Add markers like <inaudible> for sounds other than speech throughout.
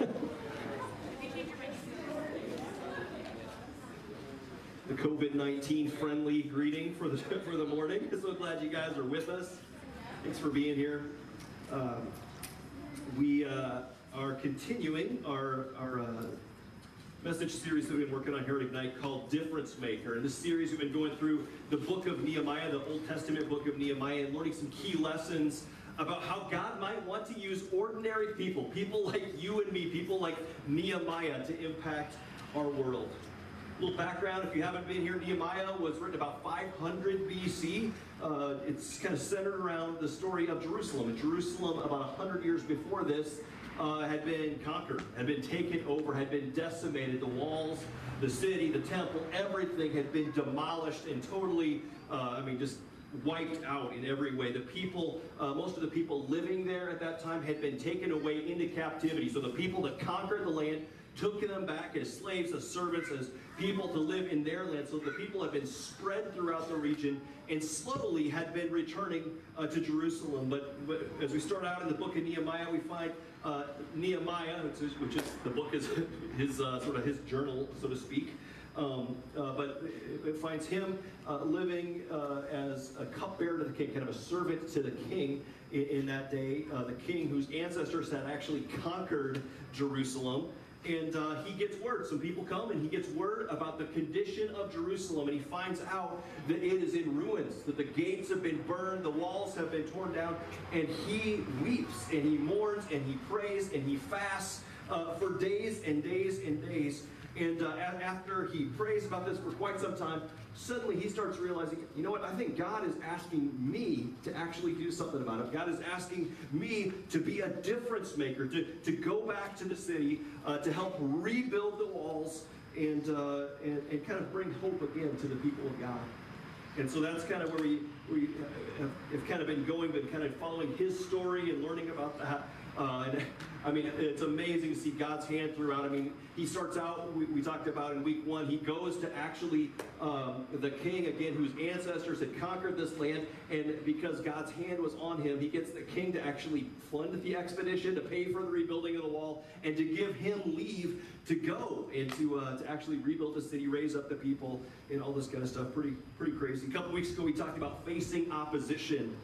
<laughs> the COVID-19 friendly greeting for the <laughs> for the morning. <laughs> So glad you guys are with us. Thanks for being here. Um, we uh, are continuing our our uh, message series that we've been working on here at Ignite called Difference Maker. In this series, we've been going through the book of Nehemiah, the Old Testament book of Nehemiah, and learning some key lessons about how God might want to use ordinary people, people like you and me, people like Nehemiah, to impact our world little background, if you haven't been here, Nehemiah was written about 500 BC. Uh, it's kind of centered around the story of Jerusalem. And Jerusalem, about 100 years before this, uh, had been conquered, had been taken over, had been decimated. The walls, the city, the temple, everything had been demolished and totally, uh, I mean, just wiped out in every way. The people, uh, most of the people living there at that time had been taken away into captivity. So the people that conquered the land took them back as slaves, as servants, as people to live in their land. So the people had been spread throughout the region and slowly had been returning uh, to Jerusalem. But, but, as we start out in the book of Nehemiah, we find uh, Nehemiah, which is, which is, the book is <laughs> his uh, sort of his journal, so to speak. Um, uh, but it finds him uh, living uh, as a cupbearer to the king, kind of a servant to the king in, in that day. Uh, the king whose ancestors had actually conquered Jerusalem and uh, he gets word. Some people come and he gets word about the condition of Jerusalem, and he finds out that it is in ruins, that the gates have been burned, the walls have been torn down, and he weeps and he mourns and he prays and he fasts uh, for days and days and days. And uh, after he prays about this for quite some time, suddenly he starts realizing, you know what, I think God is asking me to actually do something about it. God is asking me to be a difference maker, to, to go back to the city, uh, to help rebuild the walls, and, uh, and, and kind of bring hope again to the people of God. And so that's kind of where we, we have, have kind of been going, been kind of following his story and learning about that. Uh, and I mean, it's amazing to see God's hand throughout. I mean, he starts out, we, we talked about in week one, he goes to actually um, the king, again, whose ancestors had conquered this land. And because God's hand was on him, he gets the king to actually fund the expedition, to pay for the rebuilding of the wall, and to give him leave to go and to, uh, to actually rebuild the city, raise up the people, and all this kind of stuff. Pretty, pretty crazy. A couple weeks ago, we talked about facing opposition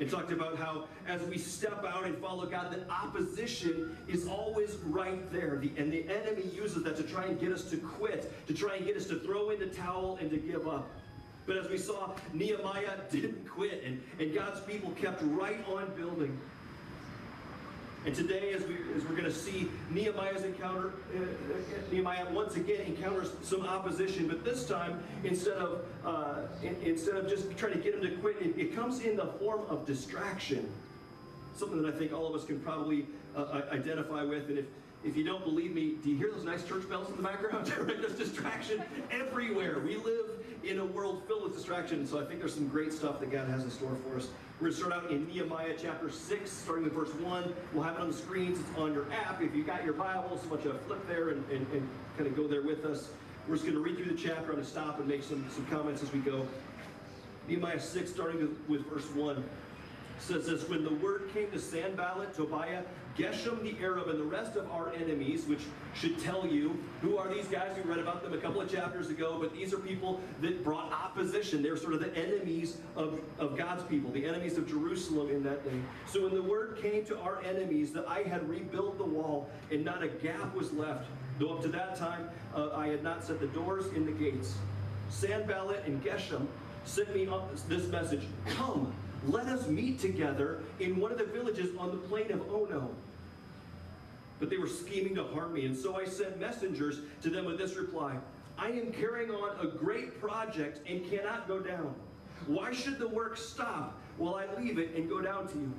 and talked about how as we step out and follow God, the opposition is always right there. The, and the enemy uses that to try and get us to quit, to try and get us to throw in the towel and to give up. But as we saw, Nehemiah <laughs> didn't quit, and, and God's people kept right on building. And today, as, we, as we're going to see, Nehemiah's encounter, uh, Nehemiah once again encounters some opposition, but this time, instead of, uh, instead of just trying to get him to quit, it, it, comes in the form of distraction. Something that I think all of us can probably uh, identify with. And if, if you don't believe me, do you hear those nice church bells in the background? <laughs> There's distraction everywhere. We live in a world filled with distraction. So I think there's some great stuff that God has in store for us. We're going to start out in Nehemiah chapter 6, starting with verse 1. We'll have it on the screens. It's on your app. If you got your Bible, so much to flip there and, and, and kind of go there with us. We're just going to read through the chapter. I'm going to stop and make some, some comments as we go. Nehemiah 6, starting with verse 1 says this When the word came to Sanballat, Tobiah, Geshem the Arab, and the rest of our enemies, which should tell you who are these guys? We read about them a couple of chapters ago, but these are people that brought opposition. They're sort of the enemies of, of God's people, the enemies of Jerusalem in that day. So when the word came to our enemies that I had rebuilt the wall and not a gap was left, though up to that time uh, I had not set the doors in the gates, Sanballat and Geshem sent me up this message Come let us meet together in one of the villages on the plain of Ono. But they were scheming to harm me, and so I sent messengers to them with this reply I am carrying on a great project and cannot go down. Why should the work stop while I leave it and go down to you?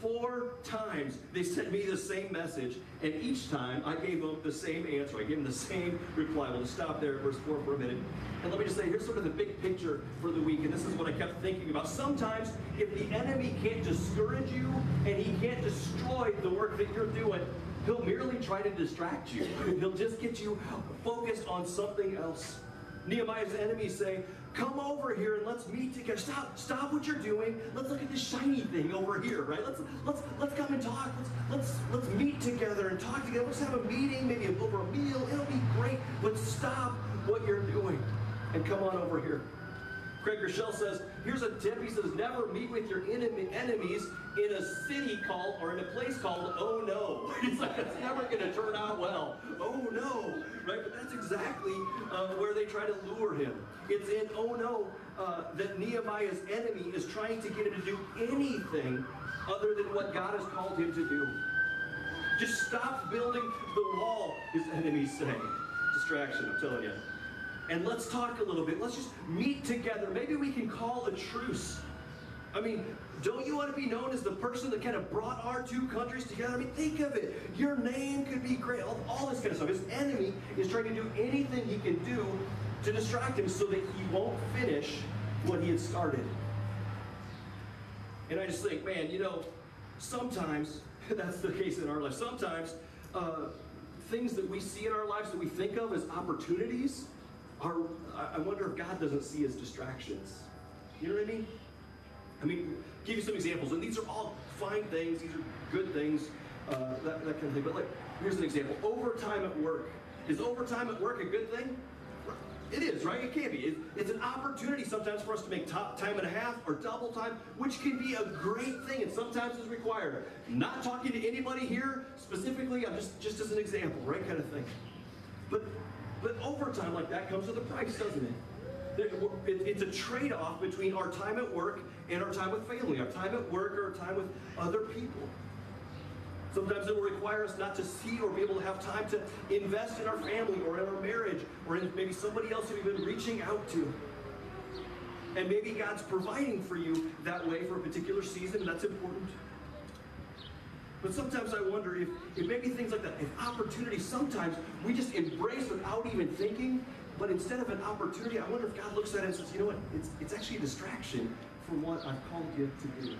Four times they sent me the same message, and each time I gave them the same answer. I gave them the same reply. We'll just stop there at verse 4 for a minute. And let me just say, here's sort of the big picture for the week, and this is what I kept thinking about. Sometimes, if the enemy can't discourage you and he can't destroy the work that you're doing, he'll merely try to distract you. <laughs> he'll just get you focused on something else. Nehemiah's enemies say, Come over here and let's meet together. Stop, stop what you're doing. Let's look at this shiny thing over here, right? Let's let's let's come and talk. Let's let's let's meet together and talk together. Let's have a meeting, maybe over a meal. It'll be great. But stop what you're doing and come on over here. Craig Groeschel says, here's a tip. He says, never meet with your enemy, enemies in a city called, or in a place called Oh No. <laughs> He's like, it's never going to turn out well. Oh no, right? But that's exactly uh, where they try to lure him. It's in Oh No uh, that Nehemiah's enemy is trying to get him to do anything other than what God has called him to do. Just stop building the wall, his enemies say. Distraction, I'm telling you and let's talk a little bit. Let's just meet together. Maybe we can call a truce. I mean, don't you want to be known as the person that kind of brought our two countries together? I mean, think of it. Your name could be great. All, all this kind of stuff. His enemy is trying to do anything he can do to distract him so that he won't finish what he had started. And I just think, man, you know, sometimes <laughs> that's the case in our life. Sometimes uh, things that we see in our lives that we think of as opportunities are, I wonder if God doesn't see as distractions. You know what I mean? I mean, give you some examples, and these are all fine things, these are good things, uh, that, that kind of thing. But like, here's an example: overtime at work. Is overtime at work a good thing? It is, right? It can be. It, it's an opportunity sometimes for us to make top time and a half or double time, which can be a great thing, and sometimes is required. Not talking to anybody here specifically. I'm just just as an example, right? Kind of thing. But but overtime like that comes with a price, doesn't it? It's a trade-off between our time at work and our time with family, our time at work or our time with other people. Sometimes it will require us not to see or be able to have time to invest in our family or in our marriage or in maybe somebody else that we've been reaching out to. And maybe God's providing for you that way for a particular season, and that's important. But sometimes I wonder if, if maybe things like that, if opportunity, sometimes we just embrace without even thinking, but instead of an opportunity, I wonder if God looks at it and says, you know what, it's, it's actually a distraction from what I've called you to do.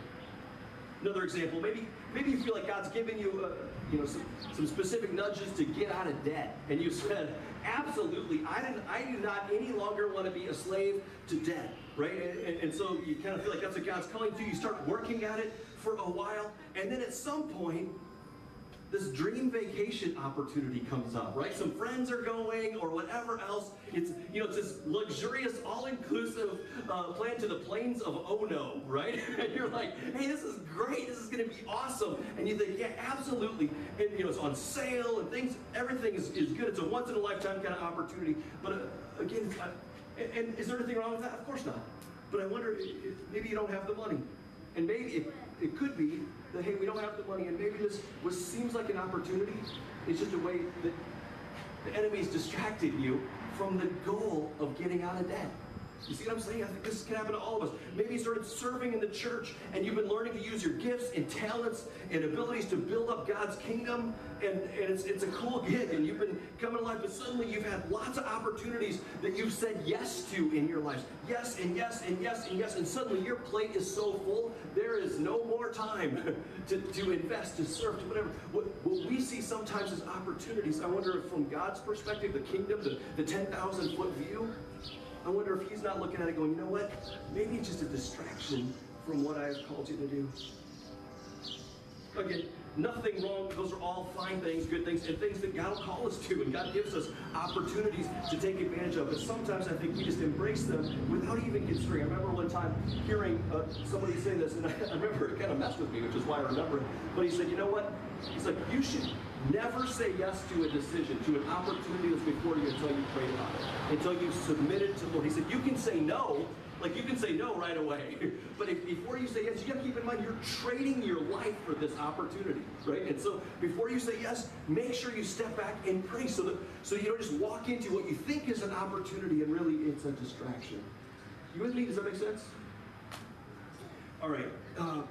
Another example, maybe maybe you feel like God's given you, uh, you know, some, some specific nudges to get out of debt, and you said, absolutely, I didn't, I do not any longer want to be a slave to debt, right? And, and, and so you kind of feel like that's what God's calling to. You start working at it, for a while, and then at some point, this dream vacation opportunity comes up, right? Some friends are going or whatever else. It's, you know, it's this luxurious, all-inclusive uh, plan to the plains of Ono, right? <laughs> and you're like, hey, this is great. This is going to be awesome. And you think, yeah, absolutely. And, you know, it's on sale and things, everything is, is good. It's a once-in-a-lifetime kind of opportunity. But uh, again, and, is there anything wrong with that? Of course not. But I wonder, maybe you don't have the money. And maybe it, it could be that, hey, we don't have the money, and maybe this was seems like an opportunity. It's just a way that the enemy's distracted you from the goal of getting out of debt. You see what I'm saying? I think this can happen to all of us. Maybe you started serving in the church and you've been learning to use your gifts and talents and abilities to build up God's kingdom. And, and it's, it's a cool gig and you've been coming to life, but suddenly you've had lots of opportunities that you've said yes to in your life. Yes and yes and yes and yes. And suddenly your plate is so full, there is no more time <laughs> to, to invest, to serve, to whatever. What, what we see sometimes as opportunities, I wonder if from God's perspective, the kingdom, the, the 10,000 foot view, I wonder if he's not looking at it going, you know what? Maybe it's just a distraction from what I have called you to do. Again, nothing wrong. Those are all fine things, good things, and things that God will call us to, and God gives us opportunities to take advantage of. But sometimes I think we just embrace them without even considering. I remember one time hearing uh, somebody say this, and I, <laughs> I remember it kind of messed with me, which is why I remember it. But he said, you know what? He's like, you should Never say yes to a decision, to an opportunity that's before you until you pray about it, until you submit it to the Lord. He said, you can say no, like you can say no right away. <laughs> but if, before you say yes, you got to keep in mind you're trading your life for this opportunity, right? And so before you say yes, make sure you step back and pray so that so you don't just walk into what you think is an opportunity and really it's a distraction. You with me? Does that make sense? All right. Uh,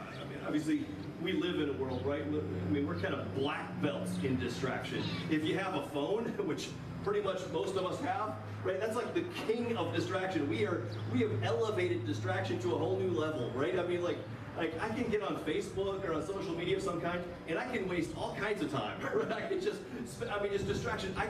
I mean, obviously we live in a world, right? I mean, we're kind of black belts in distraction. If you have a phone, <laughs> which pretty much most of us have, right? That's like the king of distraction. We are we have elevated distraction to a whole new level, right? I mean, like like I can get on Facebook or on social media of some kind, and I can waste all kinds of time. <laughs> Right? I can just, I mean, just distraction. I,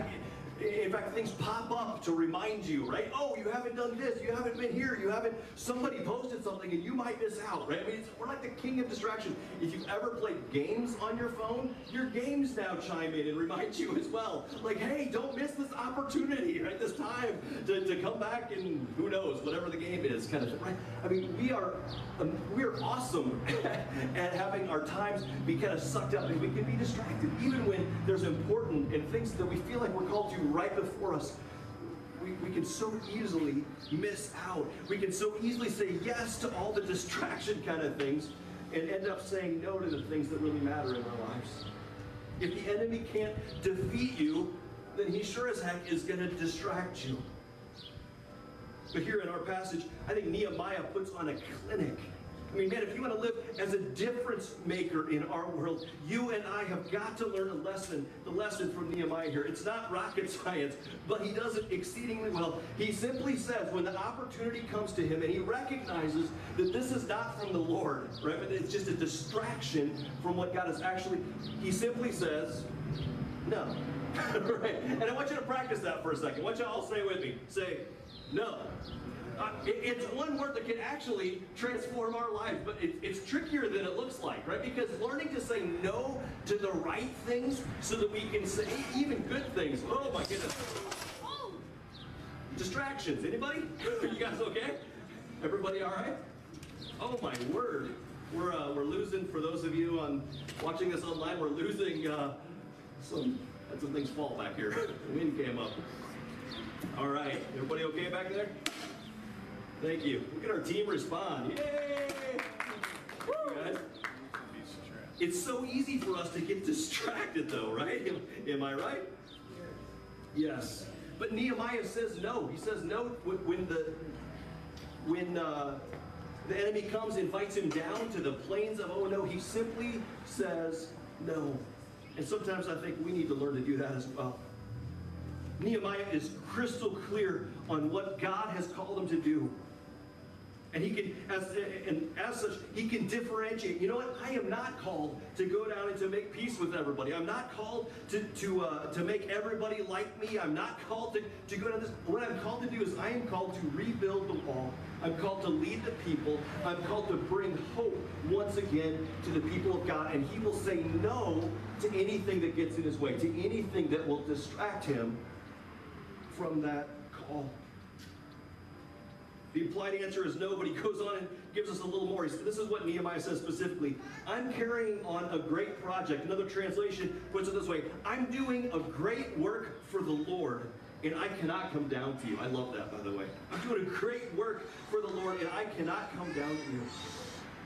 In fact, things pop up to remind you, right? Oh, you haven't done this, you haven't been here, you haven't, somebody posted something and you might miss out, right? I mean, we're like the king of distraction. If you've ever played games on your phone, your games now chime in and remind you as well. Like, hey, don't miss this opportunity, right? This time to, to come back and who knows, whatever the game is, kind of right? I mean, we are, um, we are awesome <laughs> at having our times be kind of sucked up and we can be distracted, even when there's important and things that we feel like we're called to right before us. We, we can so easily miss out. We can so easily say yes to all the distraction kind of things and end up saying no to the things that really matter in our lives. If the enemy can't defeat you, then he sure as heck is going to distract you. But here in our passage, I think Nehemiah puts on a clinic I mean, man, if you want to live as a difference maker in our world, you and I have got to learn a lesson, the lesson from Nehemiah here. It's not rocket <laughs> science, but he does it exceedingly well. He simply says, when the opportunity comes to him and he recognizes that this is not from the Lord, right? It's just a distraction from what God is actually, he simply says, no. <laughs> right? And I want you to practice that for a second. I want you all say with me. Say, no. Uh, it, it's one word that can actually transform our life, but it, it's trickier than it looks like, right? Because learning to say no to the right things so that we can say even good things. Oh my goodness. Distractions. Anybody? <laughs> you guys okay? Everybody all right? Oh my word. We're, uh, we're losing, for those of you on watching this online, we're losing uh, some, had some things fall back here. <laughs> the wind came up. All right, everybody okay back there? Thank you. Look at our team respond. Yay! guys. It's so easy for us to get distracted, though, right? Am, am I right? Yes. But Nehemiah says no. He says no when the when uh, the enemy comes, invites him down to the plains of oh no. He simply says no. And sometimes I think we need to learn to do that as well. Nehemiah is crystal clear on what God has called him to do. And he can, as, and as such, he can differentiate. You know what? I am not called to go down and to make peace with everybody. I'm not called to, to, uh, to make everybody like me. I'm not called to, to go down this. What I'm called to do is I am called to rebuild the wall. I'm called to lead the people. I'm called to bring hope once again to the people of God. And he will say no to anything that gets in his way, to anything that will distract him from that call. The implied answer is no, but he goes on and gives us a little more. This is what Nehemiah says specifically. I'm carrying on a great project. Another translation puts it this way I'm doing a great work for the Lord, and I cannot come down to you. I love that, by the way. I'm doing a great work for the Lord, and I cannot come down to you.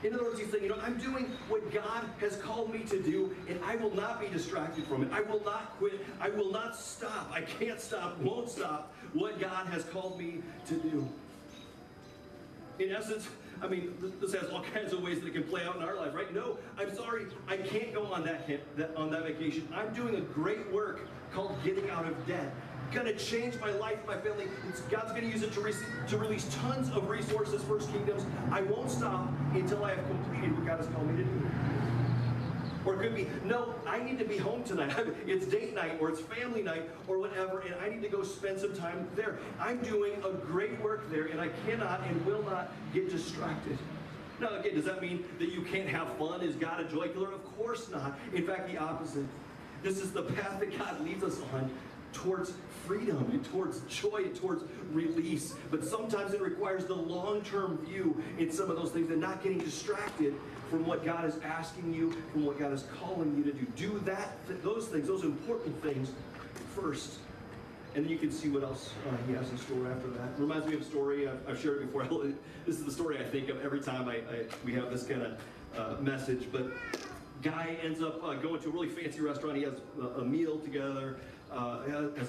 In other words, he's saying, you know, I'm doing what God has called me to do, and I will not be distracted from it. I will not quit. I will not stop. I can't stop, won't stop what God has called me to do in essence, I mean, this has all kinds of ways that it can play out in our life, right? No, I'm sorry, I can't go on that, hit, that on that vacation. I'm doing a great work called getting out of debt. Gonna change my life, my family. It's, God's gonna use it to, re- to release tons of resources, First Kingdoms. I won't stop until I have completed what God has called me to do. Or it could be, no, I need to be home tonight. <laughs> it's date night or it's family night or whatever, and I need to go spend some time there. I'm doing a great work there, and I cannot and will not get distracted. Now, again, does that mean that you can't have fun? Is God a joy killer? Of course not. In fact, the opposite. This is the path that God leads us on towards freedom and towards joy and towards release. But sometimes it requires the long term view in some of those things and not getting distracted from what God is asking you, from what God is calling you to do. Do that, those things, those important things first. And then you can see what else uh, he has in store after that. Reminds me of a story I've, I've, shared before. <laughs> this is the story I think of every time I, I we have this kind of uh, message. But guy ends up uh, going to a really fancy restaurant. He has a, a meal together, uh,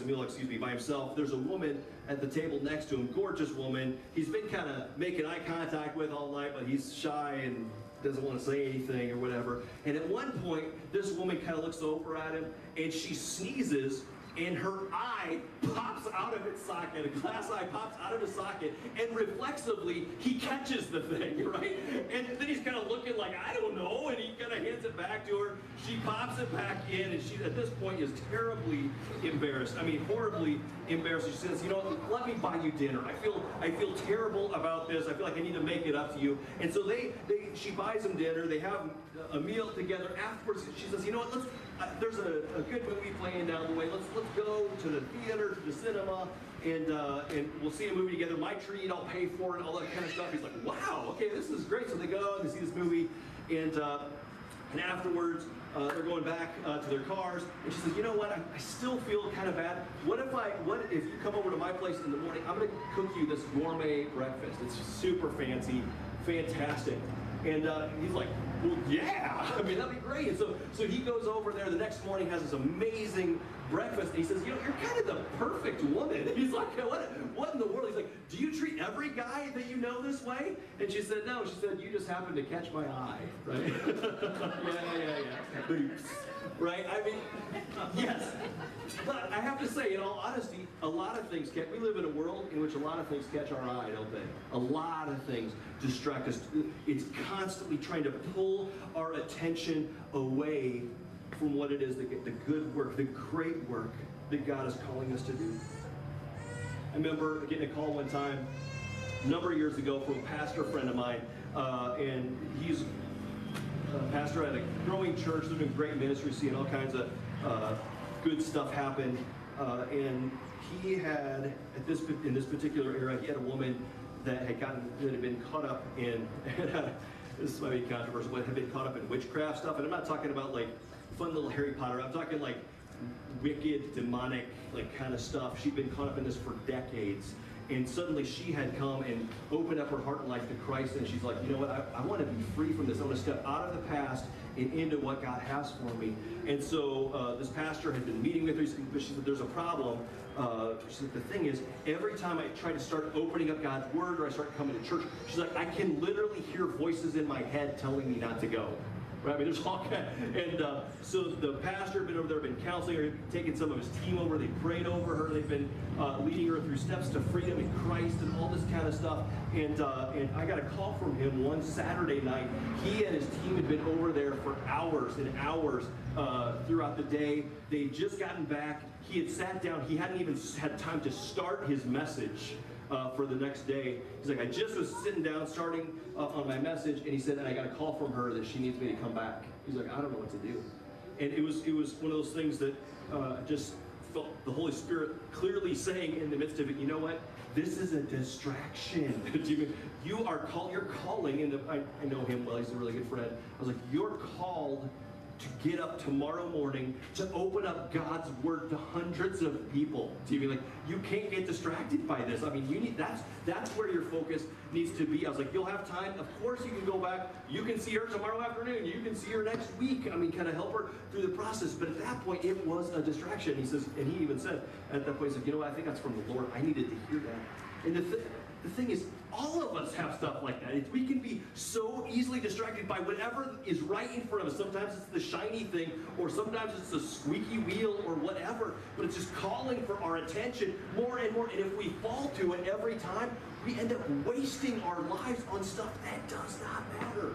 meal, excuse me, by himself. There's a woman at the table next to him, gorgeous woman. He's been kind of making eye contact with all night, but he's shy and doesn't want to say anything or whatever. And at one point, this woman kind of looks over at him and she sneezes and her eye pops out of its socket. A glass eye pops out of his socket, and reflexively, he catches the thing, <laughs> right? And then he's kind of looking like, I don't know, and he kind of hands it back to her. She pops it back in, and she at this point is terribly embarrassed. I mean, horribly embarrassed. She says, "You know, let me buy you dinner. I feel I feel terrible about this. I feel like I need to make it up to you." And so they they she buys him dinner. They have a meal together. Afterwards, she says, "You know what? Let's there's a, a good movie playing down the way. Let's let's go to the theater, to the cinema." and uh, and we'll see a movie together. My treat, I'll pay for it, all that kind of stuff. He's like, wow, okay, this is great. So they go and they see this movie, and uh, and afterwards uh, they're going back uh, to their cars, and she says, you know what? I, I, still feel kind of bad. What if I? What if you come over to my place in the morning? I'm going to cook you this gourmet breakfast. It's super fancy, fantastic. And uh, he's like, well, yeah, <laughs> I mean, that'd be great. And so, so he goes over there the next morning, has this amazing breakfast, and he says, you know, you're kind of the perfect woman. <laughs> He's like, what, what in the world? He's like, do you treat every guy that you know this way? And she said, no. She said, you just happened to catch my eye, <laughs> right? yeah, yeah, yeah. Right? I mean, yes. But I have to say, in all honesty, a lot of things catch, we live in a world in which a lot of things catch our eye, don't they? A lot of things distract us. It's constantly trying to pull our attention away from what it is, the, the good work, the great work that God is calling us to do. I remember getting a call one time, a number of years ago, from a pastor friend of mine, uh, and he's a pastor at a growing church, They're doing great ministry, seeing all kinds of uh, good stuff happen. Uh, and he had, at this in this particular era, he had a woman that had gotten that had been caught up in. <laughs> this might be controversial, but had been caught up in witchcraft stuff. And I'm not talking about like fun little Harry Potter. I'm talking like wicked, demonic, like kind of stuff. She'd been caught up in this for decades. And suddenly she had come and opened up her heart and life to Christ. And she's like, you know what? I, I want to be free from this. I want to step out of the past and into what God has for me. And so uh, this pastor had been meeting with her. But she said, there's a problem. Uh, she said, the thing is, every time I try to start opening up God's word or I start coming to church, she's like, I can literally hear voices in my head telling me not to go. Right? I mean, there's all kind. And uh, so the pastor had been over there, been counseling her, taken some of his team over. They prayed over her. They've been uh, leading her through steps to freedom in Christ and all this kind of stuff. And uh, and I got a call from him one Saturday night. He and his team had been over there for hours and hours uh, throughout the day. They'd just gotten back. He had sat down. He hadn't even had time to start his message uh, for the next day. He's like, I just was sitting down, starting uh, on my message, and he said, and I got a call from her that she needs me to come back. He's like, I don't know what to do. And it was it was one of those things that uh, just felt the Holy Spirit clearly saying in the midst of it, you know what? This is a distraction. <laughs> you are called. You're calling, and I, I know him well. He's a really good friend. I was like, you're called get up tomorrow morning to open up God's word to hundreds of people. To be like, you can't get distracted by this. I mean, you need that's that's where your focus needs to be. I was like, you'll have time. Of course, you can go back. You can see her tomorrow afternoon. You can see her next week. I mean, kind of help her through the process. But at that point, it was a distraction. He says, and he even said at that point, he's like, you know what? I think that's from the Lord. I needed to hear that. And the, th- the thing is, all of us have stuff like that. It's, we can be so easily distracted by whatever is right in front of us. Sometimes it's the shiny thing, or sometimes it's the squeaky wheel, or whatever. But it's just calling for our attention more and more. And if we fall to it every time, we end up wasting our lives on stuff that does not matter.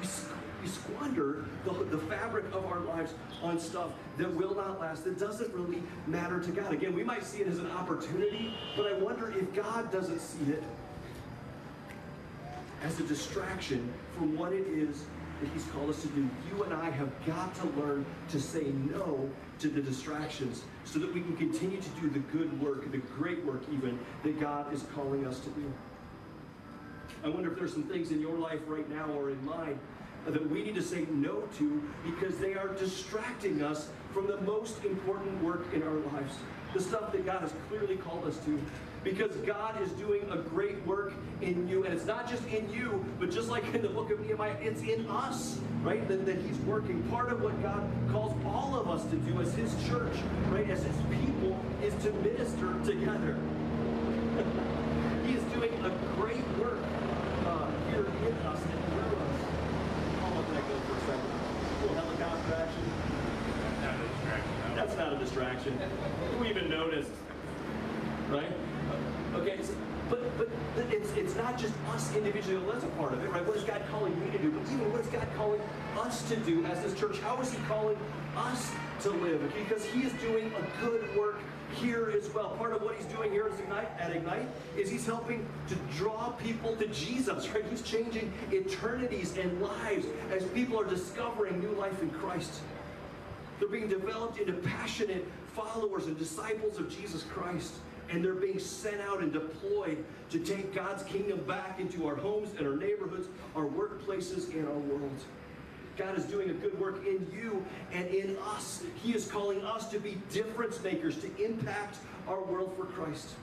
We, squander the, the fabric of our lives on stuff that will not last, that doesn't really matter to God. Again, we might see it as an opportunity, but I wonder if God doesn't see it as a distraction from what it is that He's called us to do. You and I have got to learn to say no to the distractions so that we can continue to do the good work, the great work even, that God is calling us to do. I wonder if there's some things in your life right now or in mine that we need to say no to because they are distracting us from the most important work in our lives. The stuff that God has clearly called us to because God is doing a great work in you. And it's not just in you, but just like in the book of Nehemiah, it's in us, right? That, that He's working. Part of what God calls all of us to do as His church, right, as His people, is to minister together. <laughs> he is doing a great work uh, here in us and through us. I'll let that go for a second. A little helicopter action. That's not a distraction. That's not a distraction. Who even noticed? Right? Okay, so But but it's it's not individually. That's a part of it, right? What is God calling me to do? But even what is God calling us to do as this church? How is He calling us to live? Because He is doing a good work here as well. Part of what He's doing here Ignite, at Ignite is He's helping to draw people to Jesus, right? He's changing eternities and lives as people are discovering new life in Christ. They're being developed into passionate followers and disciples of Jesus Christ. And they're being sent out and deployed to take God's kingdom back into our homes and our neighborhoods, our workplaces, and our world. God is doing a good work in you and in us. He is calling us to be difference makers, to impact our world for Christ.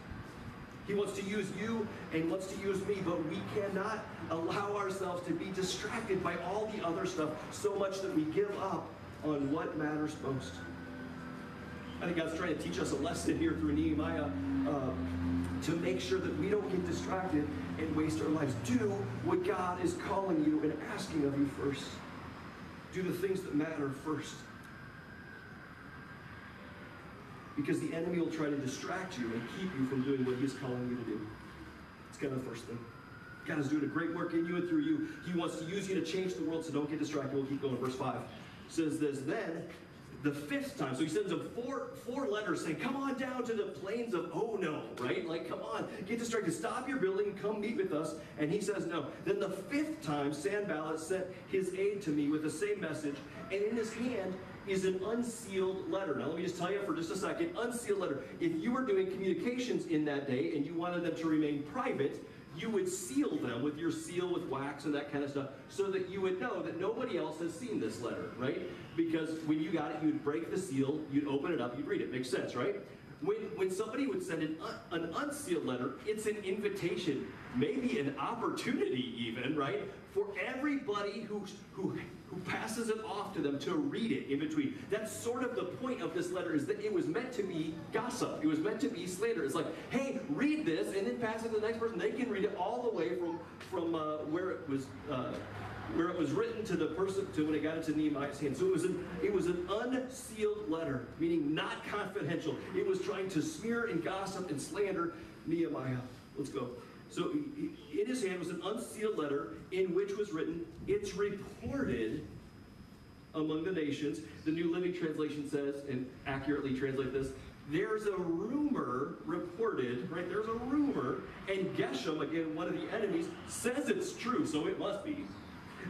He wants to use you and wants to use me, but we cannot allow ourselves to be distracted by all the other stuff so much that we give up on what matters most. I think God's trying to teach us a lesson here through Nehemiah uh, to make sure that we don't get distracted and waste our lives. Do what God is calling you and asking of you first. Do the things that matter first. Because the enemy will try to distract you and keep you from doing what he's calling you to do. It's kind of the first thing. God is doing a great work in you and through you. He wants to use you to change the world, so don't get distracted. We'll keep going. Verse 5 says this Then the fifth time. So he sends them four four letters saying, "Come on down to the plains of Oh no!" Right? Like, come on, get distracted. Stop your building, come meet with us. And he says no. Then the fifth time, Sanballat sent his aide to me with the same message, and in his hand is an unsealed letter. Now, let me just tell you for just a second, unsealed letter. If you were doing communications in that day and you wanted them to remain private, you would seal them with your seal with wax and that kind of stuff so that you would know that nobody else has seen this letter, right? Because when you got it, you'd break the seal, you'd open it up, you'd read it. Makes sense, right? When, when somebody would send an, un, an unsealed letter, it's an invitation, maybe an opportunity even, right? For everybody who, who, who passes it off to them to read it in between. That's sort of the point of this letter is that it was meant to be gossip. It was meant to be slander. It's like, hey, read this and then pass it to the next person. They can read it all the way from, from uh, where it was uh, where it was written to the person to when it got into Nehemiah's hand. So it was an it was an unsealed letter, meaning not confidential. It was trying to smear and gossip and slander Nehemiah. Let's go. So in his hand was an unsealed letter in which was written, "It's reported." Among the nations, the New Living Translation says, and accurately translate this, there's a rumor reported, right? There's a rumor, and Geshem, again, one of the enemies, says it's true, so it must be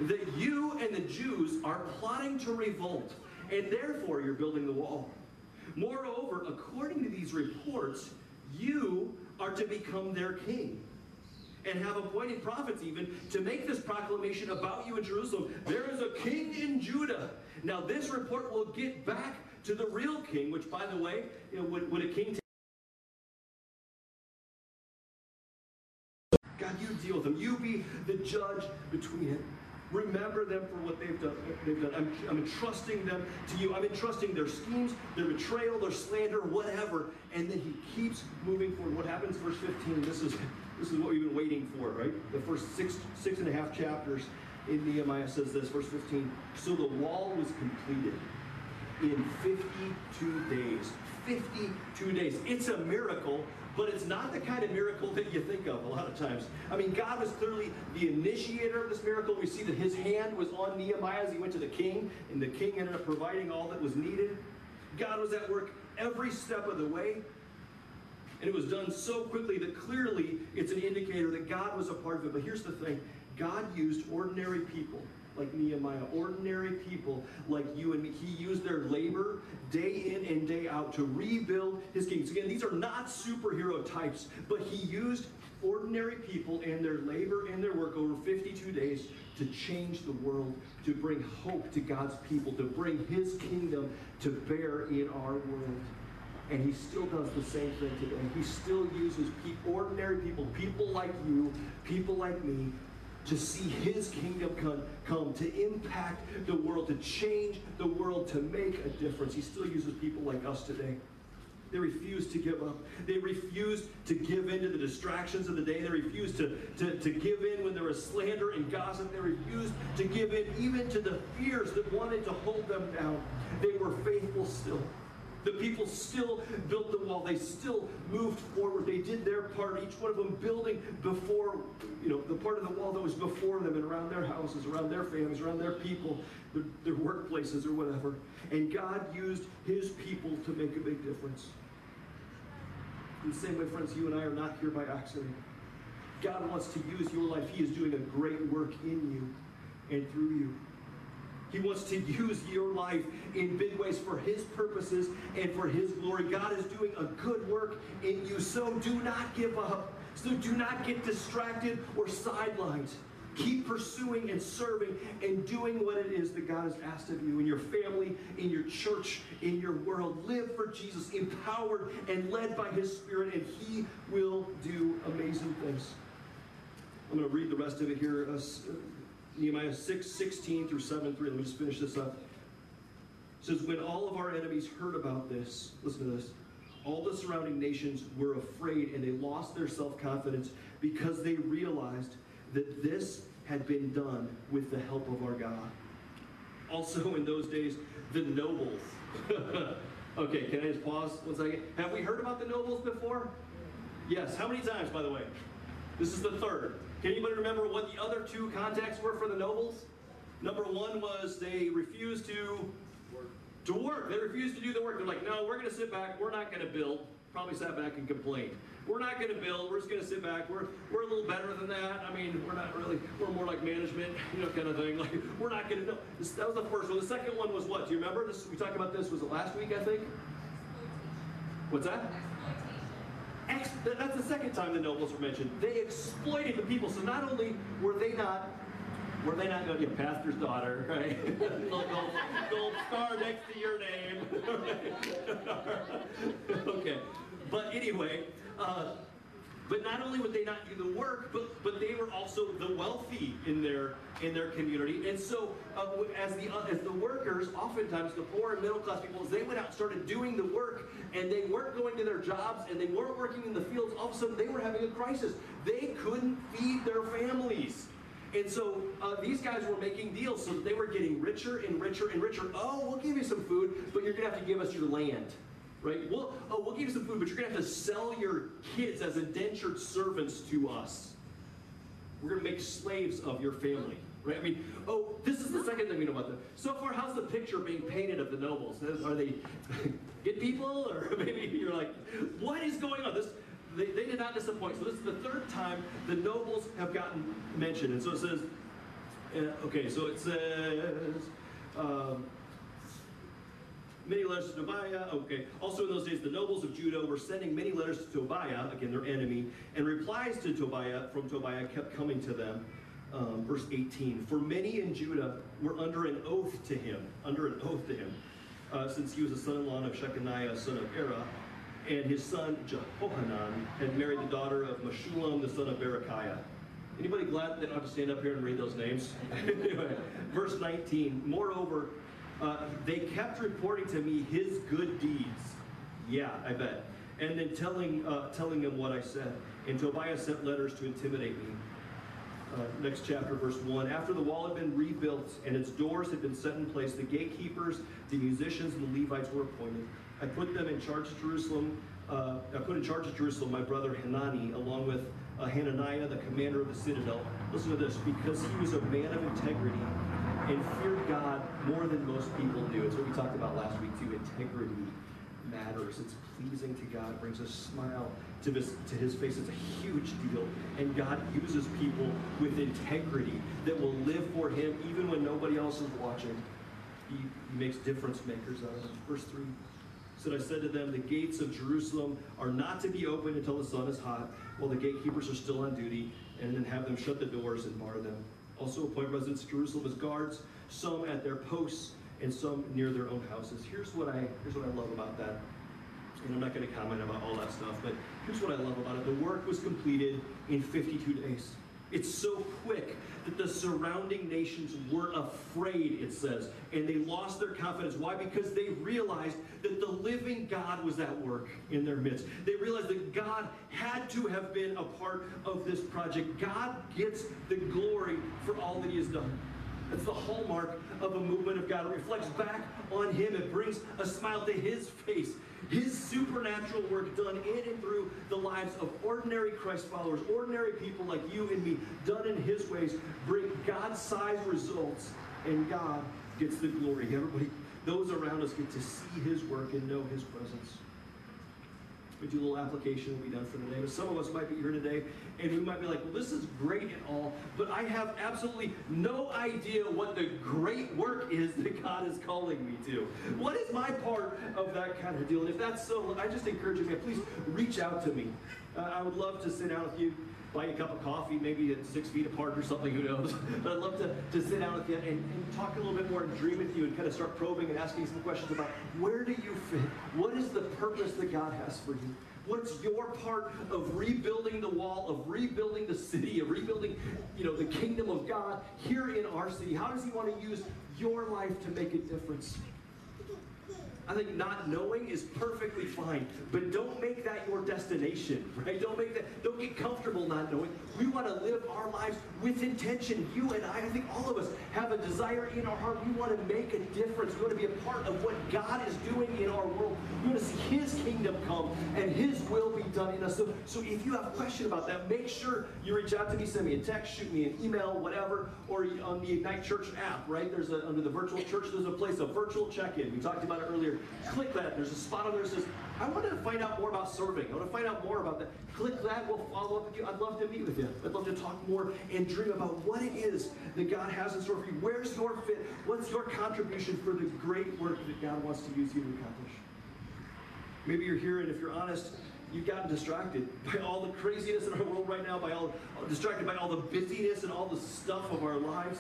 that you and the Jews are plotting to revolt, and therefore you're building the wall. Moreover, according to these reports, you are to become their king and have appointed prophets even to make this proclamation about you in Jerusalem. There is a king in Judah. Now, this report will get back to the real king, which, by the way, you know, would, would a king God, you deal with them. You be the judge between it. Remember them for what they've done. They've done. I'm, I'm entrusting them to you. I'm entrusting their schemes, their betrayal, their slander, whatever. And then he keeps moving forward. What happens, verse 15? This is this is what we've been waiting for, right? The first six six and a half chapters in Nehemiah says this, verse 15. So the wall was completed in 52 days. 52 days. It's a miracle but it's not the kind of miracle that you think of a lot of times. I mean, God was clearly the initiator of this miracle. We see that his hand was on Nehemiah as he went to the king, and the king ended up providing all that was needed. God was at work every step of the way. And it was done so quickly that clearly it's an indicator that God was a part of it. But here's the thing God used ordinary people like Nehemiah, ordinary people like you and me. He used their labor day in and day out to rebuild his kingdom. Again, these are not superhero types, but he used ordinary people and their labor and their work over 52 days to change the world, to bring hope to God's people, to bring his kingdom to bear in our world. And he still does the same thing today. He still uses ordinary people, people like you, people like me, to see his kingdom come, come, to impact the world, to change the world, to make a difference. He still uses people like us today. They refuse to give up. They refuse to give in to the distractions of the day. They refuse to, to, to give in when there was slander and gossip. They refused to give in even to the fears that wanted to hold them down. They were faithful still. The people still built the wall. They still moved forward. They did their part, each one of them building before, you know, the part of the wall that was before them and around their houses, around their families, around their people, their, their workplaces or whatever. And God used his people to make a big difference. In the same way, friends, you and I are not here by accident. God wants to use your life. He is doing a great work in you and through you. He wants to use your life in big ways for His purposes and for His glory. God is doing a good work in you, so do not give up. So do not get distracted or sidelined. Keep pursuing and serving and doing what it is that God has asked of you in your family, in your church, in your world. Live for Jesus, empowered and led by His Spirit, and He will do amazing things. I'm going to read the rest of it here. Uh, Nehemiah 6, 16 through 7, 3. Let me just finish this up. It says, When all of our enemies heard about this, listen to this, all the surrounding nations were afraid and they lost their self confidence because they realized that this had been done with the help of our God. Also, in those days, the nobles. <laughs> okay, can I just pause one second? Have we heard about the nobles before? Yes. How many times, by the way? This is the third. Can anybody remember what the other two contacts were for the nobles? Number one was they refused to to work. They refused to do the work. They're like, no, we're going to sit back. We're not going to build. Probably sat back and complained. We're not going to build. We're just going to sit back. We're, we're a little better than that. I mean, we're not really, we're more like management, <laughs> you know, kind of thing. <laughs> Like, we're not going to, no. This, that was the first one. The second one was what? Do you remember? This, we talked about this, was it last week, I think? What's that? Ex- that's the second time the nobles were mentioned. They exploited the people. So not only were they not were they not going to get pastor's daughter, right? <laughs> gold, gold star next to your name. <laughs> okay. But anyway, uh, but not only would they not do the work, but but they were also the wealthy in their in their community. And so, uh, as the uh, as the workers, oftentimes the poor and middle class people, as they went out and started doing the work, and they weren't going to their jobs, and they weren't working in the fields, all of a sudden they were having a crisis. They couldn't feed their families. And so uh, these guys were making deals so they were getting richer and richer and richer. Oh, we'll give you some food, but you're going to have to give us your land. Right? We'll, oh, we'll give you some food, but you're going to have to sell your kids as indentured servants to us. We're going to make slaves of your family. Right? I mean, oh, this is the second thing we know about them. So far, how's the picture being painted of the nobles? Are they <laughs> good people? Or <laughs> maybe you're like, what is going on? This they, they did not disappoint. So this is the third time the nobles have gotten mentioned. And so it says, uh, okay, so it says, um, many letters to Tobiah. Okay. Also in those days, the nobles of Judah were sending many letters to Tobiah, again their enemy, and replies to Tobiah from Tobiah kept coming to them. Um, verse 18. For many in Judah were under an oath to him, under an oath to him, uh, since he was a son-in-law of Shechaniah, son of Arah, and his son Jehohanan had married the daughter of Meshullam, the son of Berechiah. Anybody glad they don't have to stand up here and read those names? <laughs> anyway, verse 19. Moreover, uh, they kept reporting to me his good deeds. Yeah, I bet. And then telling uh, telling them what I said. And Tobiah sent letters to intimidate me. Uh, next chapter, verse 1. After the wall had been rebuilt and its doors had been set in place, the gatekeepers, the musicians, and the Levites were appointed. I put them in charge of Jerusalem. Uh, I put in charge of Jerusalem my brother Hanani, along with uh, Hananiah, the commander of the citadel. Listen to this, because he was a man of integrity and feared God more than most people do. It's what we talked about last week too. Integrity matters. It's pleasing to God. It brings a smile to his, to his face. It's a huge deal. And God uses people with integrity that will live for him even when nobody else is watching. He, he makes difference makers out of them. Verse 3 said, I said to them, the gates of Jerusalem are not to be opened until the sun is hot, while the gatekeepers are still on duty, and then have them shut the doors and bar them. Also appoint residents of Jerusalem as guards, some at their posts, and some near their own houses. Here's what I here's what I love about that. And I'm not going to comment about all that stuff, but here's what I love about it. The work was completed in 52 days. It's so quick that the surrounding nations were afraid, it says, and they lost their confidence. Why? Because they realized that the living God was at work in their midst. They realized that God had to have been a part of this project. God gets the glory for all that He has done. That's the hallmark of a movement of God. It reflects back on Him. It brings a smile to His face. His supernatural work done in and through the lives of ordinary Christ followers, ordinary people like you and me, done in His ways, bring God-sized results, and God gets the glory. Everybody, those around us get to see His work and know His presence. We do a little application will be done for today. But some of us might be here today and we might be like, well, this is great and all, but I have absolutely no idea what the great work is that God is calling me to. What is my part of that kind of deal? And if that's so, I just encourage you, please reach out to me. Uh, I would love to sit down with you, buy a cup of coffee, maybe at six feet apart or something, who knows. <laughs> But I'd love to, to sit down with you and, and talk a little bit more and dream with you and kind of start probing and asking some questions about where do you fit? What is the purpose that God has for you? What's your part of rebuilding the wall, of rebuilding the city, of rebuilding, you know, the kingdom of God here in our city? How does He want to use your life to make a difference? I think not knowing is perfectly fine, but don't make that your destination, <laughs> right? Don't make that, don't get comfortable not knowing. We want to live our lives with intention. You and I, I think all of us have a desire in our heart. We want to make a difference. We want to be a part of what God is doing in our world. We want to see His kingdom come and His will be done in us. So, so if you have a question about that, make sure you reach out to me, send me a text, shoot me an email, whatever, or on the Ignite Church app, right? There's a, under the virtual church, there's a place, a virtual check-in. We talked about it earlier. Click that. There's a spot on there that says, I want to find out more about serving. I want to find out more about that. Click that. We'll follow up with you. I'd love to meet with you. I'd love to talk more and dream about what it is that God has in store for you. Where's your fit? What's your contribution for the great work that God wants to use you to accomplish? Maybe you're here, and if you're honest, you've gotten distracted by all the craziness in our world right now, by all distracted by all the busyness and all the stuff of our lives.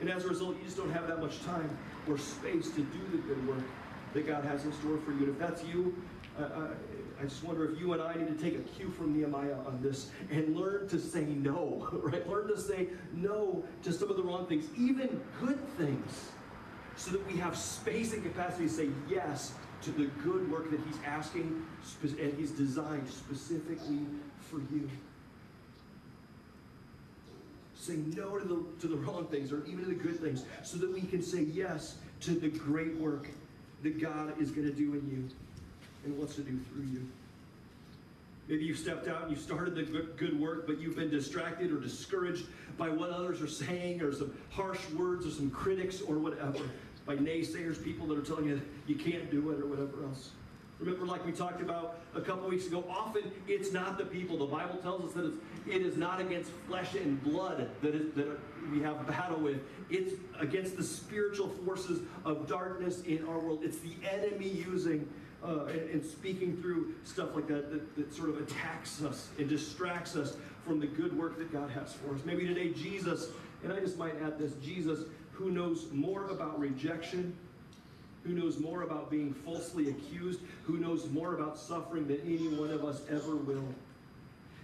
And as a result, you just don't have that much time or space to do the good work that God has in store for you. And if that's you, uh, I just wonder if you and I need to take a cue from Nehemiah on this and learn to say no, <laughs> right? Learn to say no to some of the wrong things, even good things, so that we have space and capacity to say yes to the good work that He's asking and He's designed specifically for you. Say no to the, to the wrong things or even to the good things so that we can say yes to the great work that God is going to do in you and wants to do through you. Maybe you've stepped out and you started the good, work, but you've been distracted or discouraged by what others are saying or some harsh words or some critics or whatever, by naysayers, people that are telling you you can't do it or whatever else. Remember, like we talked about a couple weeks ago, often it's not the people. The Bible tells us that it's, it is not against flesh and blood that, is, that we have battle with. It's against the spiritual forces of darkness in our world. It's the enemy using uh, and, and, speaking through stuff like that, that that sort of attacks us and distracts us from the good work that God has for us. Maybe today, Jesus, and I just might add this Jesus, who knows more about rejection who knows more about being falsely accused, who knows more about suffering than any one of us ever will.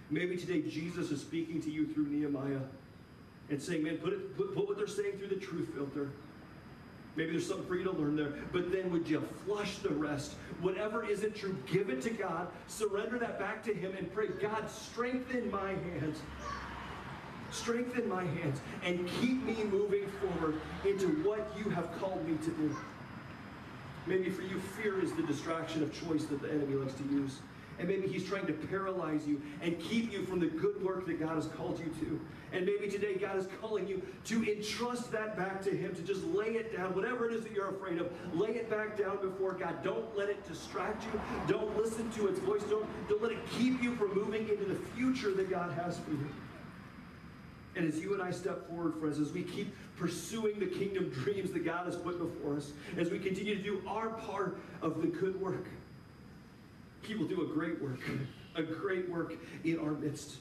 Maybe today Jesus is speaking to you through Nehemiah and saying, man, put, it, put, put what they're saying through the truth filter. Maybe there's something for you to learn there. But then would you flush the rest? Whatever isn't true, give it to God, surrender that back to Him, and pray, God, strengthen my hands. Strengthen my hands and keep me moving forward into what you have called me to do. Maybe for you, fear is the distraction of choice that the enemy likes to use. And maybe he's trying to paralyze you and keep you from the good work that God has called you to. And maybe today God is calling you to entrust that back to him, to just lay it down, whatever it is that you're afraid of, lay it back down before God. Don't let it distract you. Don't listen to its voice. Don't, don't let it keep you from moving into the future that God has for you. And as you and I step forward, friends, as we keep pursuing the kingdom <laughs> dreams that God has put before us, as we continue to do our part of the good work, He will do a great work, a great work in our midst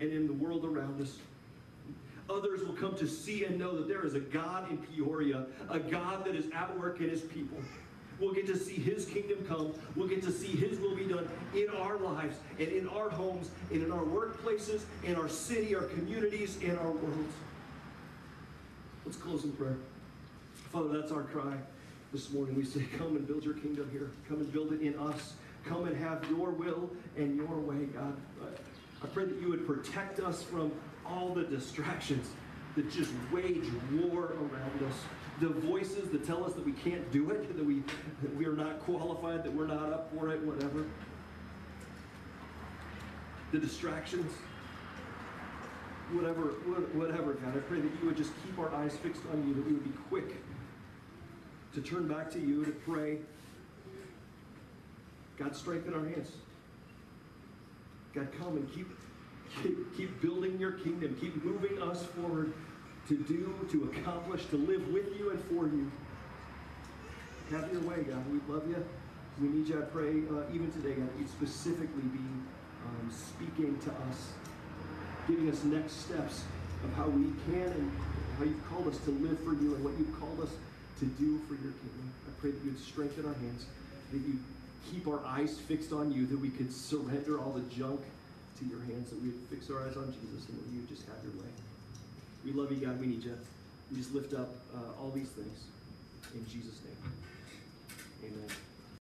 and in the world around us. Others will come to see and know that there is a God in Peoria, a God that is at work in His people. We'll get to see His kingdom come. We'll get to see His will be done in our lives and in our homes and in our workplaces, in our city, our communities, in our worlds. Let's close in prayer. Father, that's our cry this morning. We say, Come and build your kingdom here. Come and build it in us. Come and have your will and your way, God. I pray that you would protect us from all the distractions that just wage war around us. The voices that tell us that we can't do it, that we, that we are not qualified, that we're not up for it, whatever. The distractions. Whatever, whatever, God, I pray that you would just keep our eyes fixed on you, that we would be quick to turn back to you, to pray. God, strengthen our hands. God, come and keep, keep, keep building your kingdom. Keep moving us forward to do, to accomplish, to live with you and for you. Have your way, God. We love you. We need you, I pray, uh, even today, God, that you'd specifically be um, speaking to us, giving us next steps of how we can and how you've called us to live for you and what you've called us to do for your kingdom. I pray that you'd strengthen our hands, that you keep our eyes fixed on you, that we could surrender all the junk to your hands, that we would fix our eyes on Jesus, and that you would just have your way. We love you, God. We need you. We just lift up uh, all these things in Jesus' name. Amen.